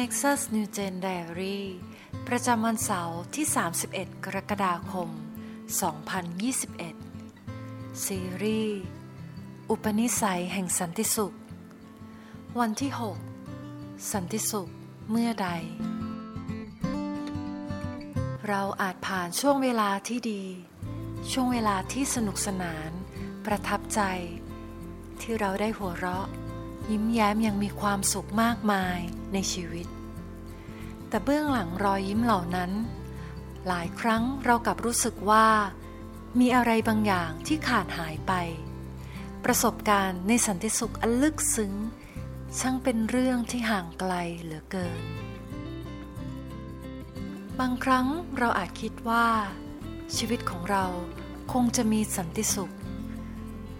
Nexus New Gen Diary ประจำวันเสาร์ที่ 31 กรกฎาคม 2021 ซีรีส์ อุปนิสัยแห่งสันติสุข วันที่ 6 สันติสุขเมื่อใด เราอาจผ่านช่วงเวลาที่ดี ช่วงเวลาที่สนุกสนาน ประทับใจ ที่เราได้หัวเราะ ยิ้มแย้มยังมีความสุขมากมายในชีวิต แต่เบื้องหลังรอยยิ้มเหล่านั้น หลายครั้งเรากลับรู้สึกว่า มีอะไรบางอย่างที่ขาดหายไป ประสบการณ์ในสันติสุขอันลึกซึ้ง ช่างเป็นเรื่องที่ห่างไกลเหลือเกิน บางครั้งเราอาจคิดว่า ชีวิตของเราคงจะมีสันติสุข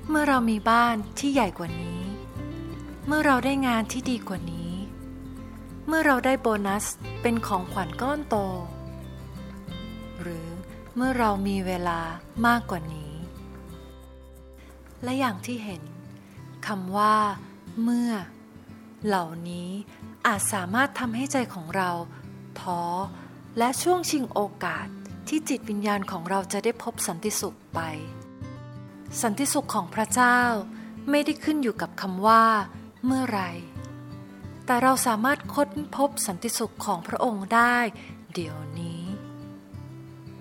เมื่อเรามีบ้านที่ใหญ่กว่านี้ เมื่อเราได้งานที่ดีกว่านี้ เมื่อเราได้โบนัสเป็นของขวัญก้อนโต หรือเมื่อเรามีเวลามากกว่านี้ และอย่างที่เห็นคำว่า เมื่อ เหล่านี้อาจสามารถทำให้ใจของเราท้อและช่วงชิงโอกาสที่จิตวิญญาณของเราจะได้พบสันติสุขไป สันติสุขของพระเจ้าไม่ได้ขึ้นอยู่กับคำว่า เมื่อไร แต่เราสามารถค้นพบสันติสุขของพระองค์ได้ เดี๋ยวนี้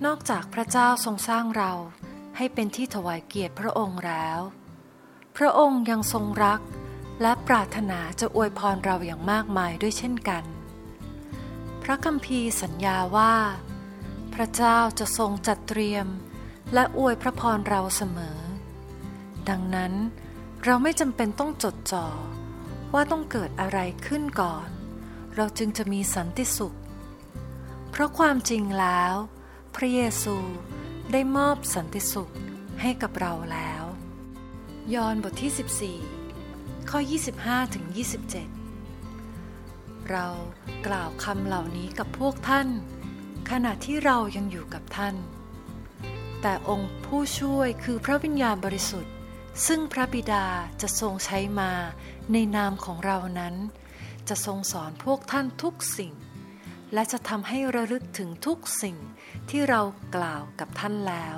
นอกจากพระเจ้าทรงสร้างเราให้เป็นที่ถวายเกียรติพระองค์แล้ว พระองค์ยังทรงรักและปรารถนาจะอวยพรเราอย่างมากมายด้วยเช่นกัน พระคัมภีร์สัญญาว่า พระเจ้าจะทรงจัดเตรียมและอวยพระพรเราเสมอ ดังนั้นเราไม่จำเป็นต้องจดจ่อ ว่าต้องเกิดอะไรขึ้นก่อน เราจึงจะมีสันติสุข เพราะความจริงแล้ว พระเยซูได้มอบสันติสุขให้กับเราแล้ว ยอห์นบทที่ 14 ข้อ 25ถึง27 เรากล่าวคำเหล่านี้กับพวกท่าน ขณะที่เรายังอยู่กับท่าน แต่องค์ผู้ช่วยคือพระวิญญาณบริสุทธิ์ ซึ่งพระบิดาจะทรงใช้มาในนามของเรานั้น จะทรงสอนพวกท่านทุกสิ่ง และจะทำให้ระลึกถึงทุกสิ่งที่เรากล่าวกับท่านแล้ว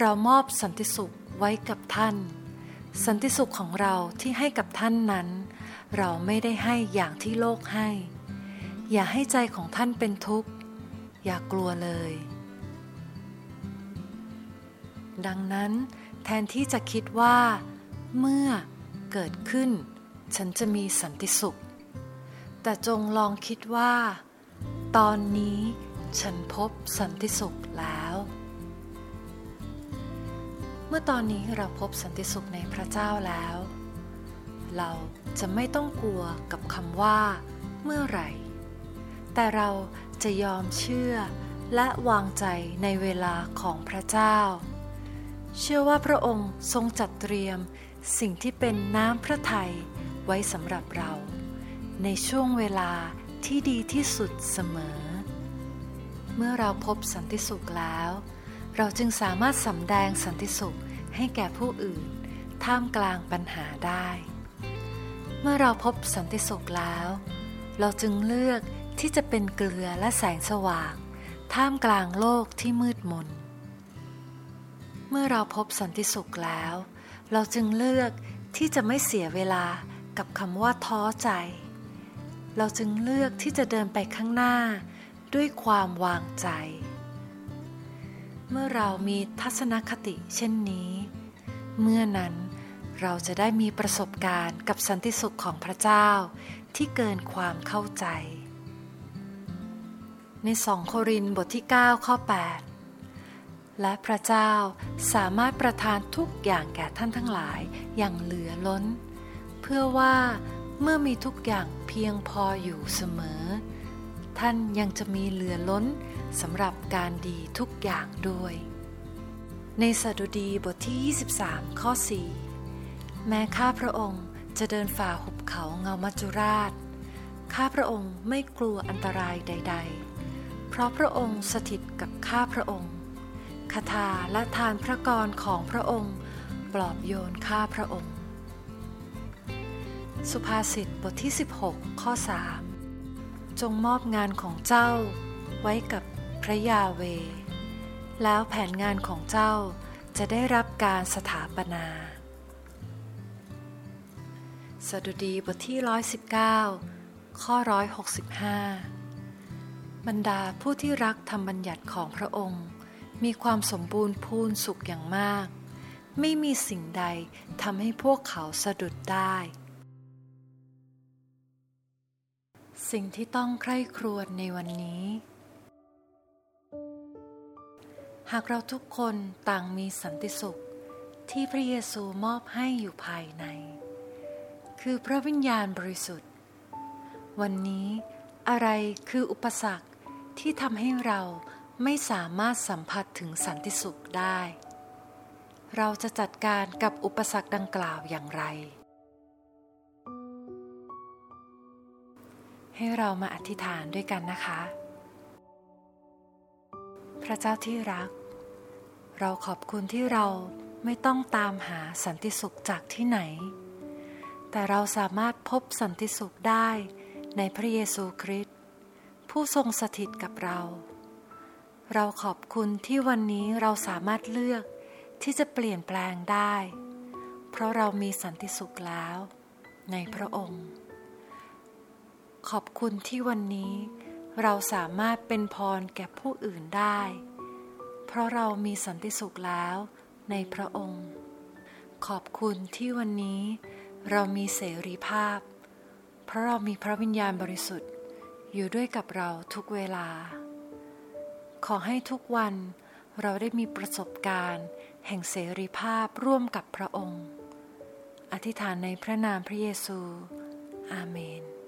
เรามอบสันติสุขไว้กับท่าน สันติสุขของเราที่ให้กับท่านนั้น เราไม่ได้ให้อย่างที่โลกให้ อย่าให้ใจของท่านเป็นทุกข์ อย่ากลัวเลย ดังนั้น แทนที่จะคิดว่า เมื่อเกิดขึ้น ฉันจะมีสันติสุข แต่จงลองคิดว่า ตอนนี้ฉันพบสันติสุขแล้ว เมื่อตอนนี้เราพบสันติสุขในพระเจ้าแล้ว เราจะไม่ต้องกลัวกับคำว่า เมื่อไหร่ แต่เราจะยอมเชื่อและวางใจในเวลาของพระเจ้า เชื่อว่าพระองค์ทรงจัดเตรียมสิ่งที่เป็นน้ำพระทัยไว้สำหรับเรา ในช่วงเวลาที่ดีที่สุดเสมอ เมื่อเราพบสันติสุขแล้ว เราจึงสามารถสำแดงสันติสุขให้แก่ผู้อื่น ท่ามกลางปัญหาได้ เมื่อเราพบสันติสุขแล้ว เราจึงเลือกที่จะเป็นเกลือและแสงสว่าง ท่ามกลางโลกที่มืดมน เมื่อเราพบสันติสุขแล้ว เราจึงเลือกที่จะไม่เสียเวลากับคำว่าท้อใจ เราจึงเลือกที่จะเดินไปข้างหน้าด้วยความวางใจ เมื่อเรามีทัศนคติเช่นนี้ เมื่อนั้นเราจะได้มีประสบการณ์กับสันติสุขของพระเจ้าที่เกินความเข้าใจ ในสองโครินบทที่ 9 ข้อ 8 และพระเจ้าสามารถประทานทุกอย่างแก่ท่านทั้งหลายอย่างเหลือล้น เพื่อว่าเมื่อมีทุกอย่างเพียงพออยู่เสมอ ท่านยังจะมีเหลือล้นสำหรับการดีทุกอย่างด้วย ในสดุดีบทที่ 23 ข้อ 4 แม้ข้าพระองค์จะเดินฝ่าหุบเขาเงามัจจุราช ข้าพระองค์ไม่กลัวอันตรายใด ๆ เพราะพระองค์สถิตกับข้าพระองค์ คาถาและทานพระกรของพระองค์ ปลอบโยนข้าพระองค์ สุภาษิตบทที่ 16 ข้อ 3 จงมอบงานของเจ้าไว้กับพระยาเว แล้วแผนงานของเจ้าจะได้รับการสถาปนา สดุดีบทที่ 119 ข้อ 165 บรรดาผู้ที่รักธรรมบัญญัติของพระองค์ มีความสมบูรณ์พูนสุขอย่างมาก ไม่มีสิ่งใดทำให้พวกเขาสะดุดได้ สิ่งที่ต้องใคร่ครวญในวันนี้ หากเราทุกคนต่างมีสันติสุขที่พระเยซูมอบให้อยู่ภายใน คือพระวิญญาณบริสุทธิ์ วันนี้อะไรคืออุปสรรคที่ทำให้เรา ไม่สามารถสัมผัสถึงสันติสุขได้ เราจะจัดการกับอุปสรรคดังกล่าวอย่างไร ให้เรามาอธิษฐานด้วยกันนะคะ พระเจ้าที่รัก เราขอบคุณที่เราไม่ต้องตามหาสันติสุขจากที่ไหน แต่เราสามารถพบสันติสุขได้ในพระเยซูคริสต์ผู้ทรงสถิตกับเรา เราขอบคุณที่วันนี้เราสามารถเลือกที่จะเปลี่ยนแปลงได้ เพราะเรามีสันติสุขแล้ว ในพระองค์ ขอบคุณที่วันนี้เราสามารถเป็นพรแก่ผู้อื่นได้ เพราะเรามีสันติสุขแล้วในพระองค์ ขอบคุณที่วันนี้เรามีเสรีภาพ เพราะเรามีพระวิญญาณบริสุทธิ์อยู่ด้วยกับเราทุกเวลา ขอให้ทุกวันเราได้มีประสบการณ์ แห่งเสรีภาพร่วมกับพระองค์ อธิษฐานในพระนามพระเยซู อาเมน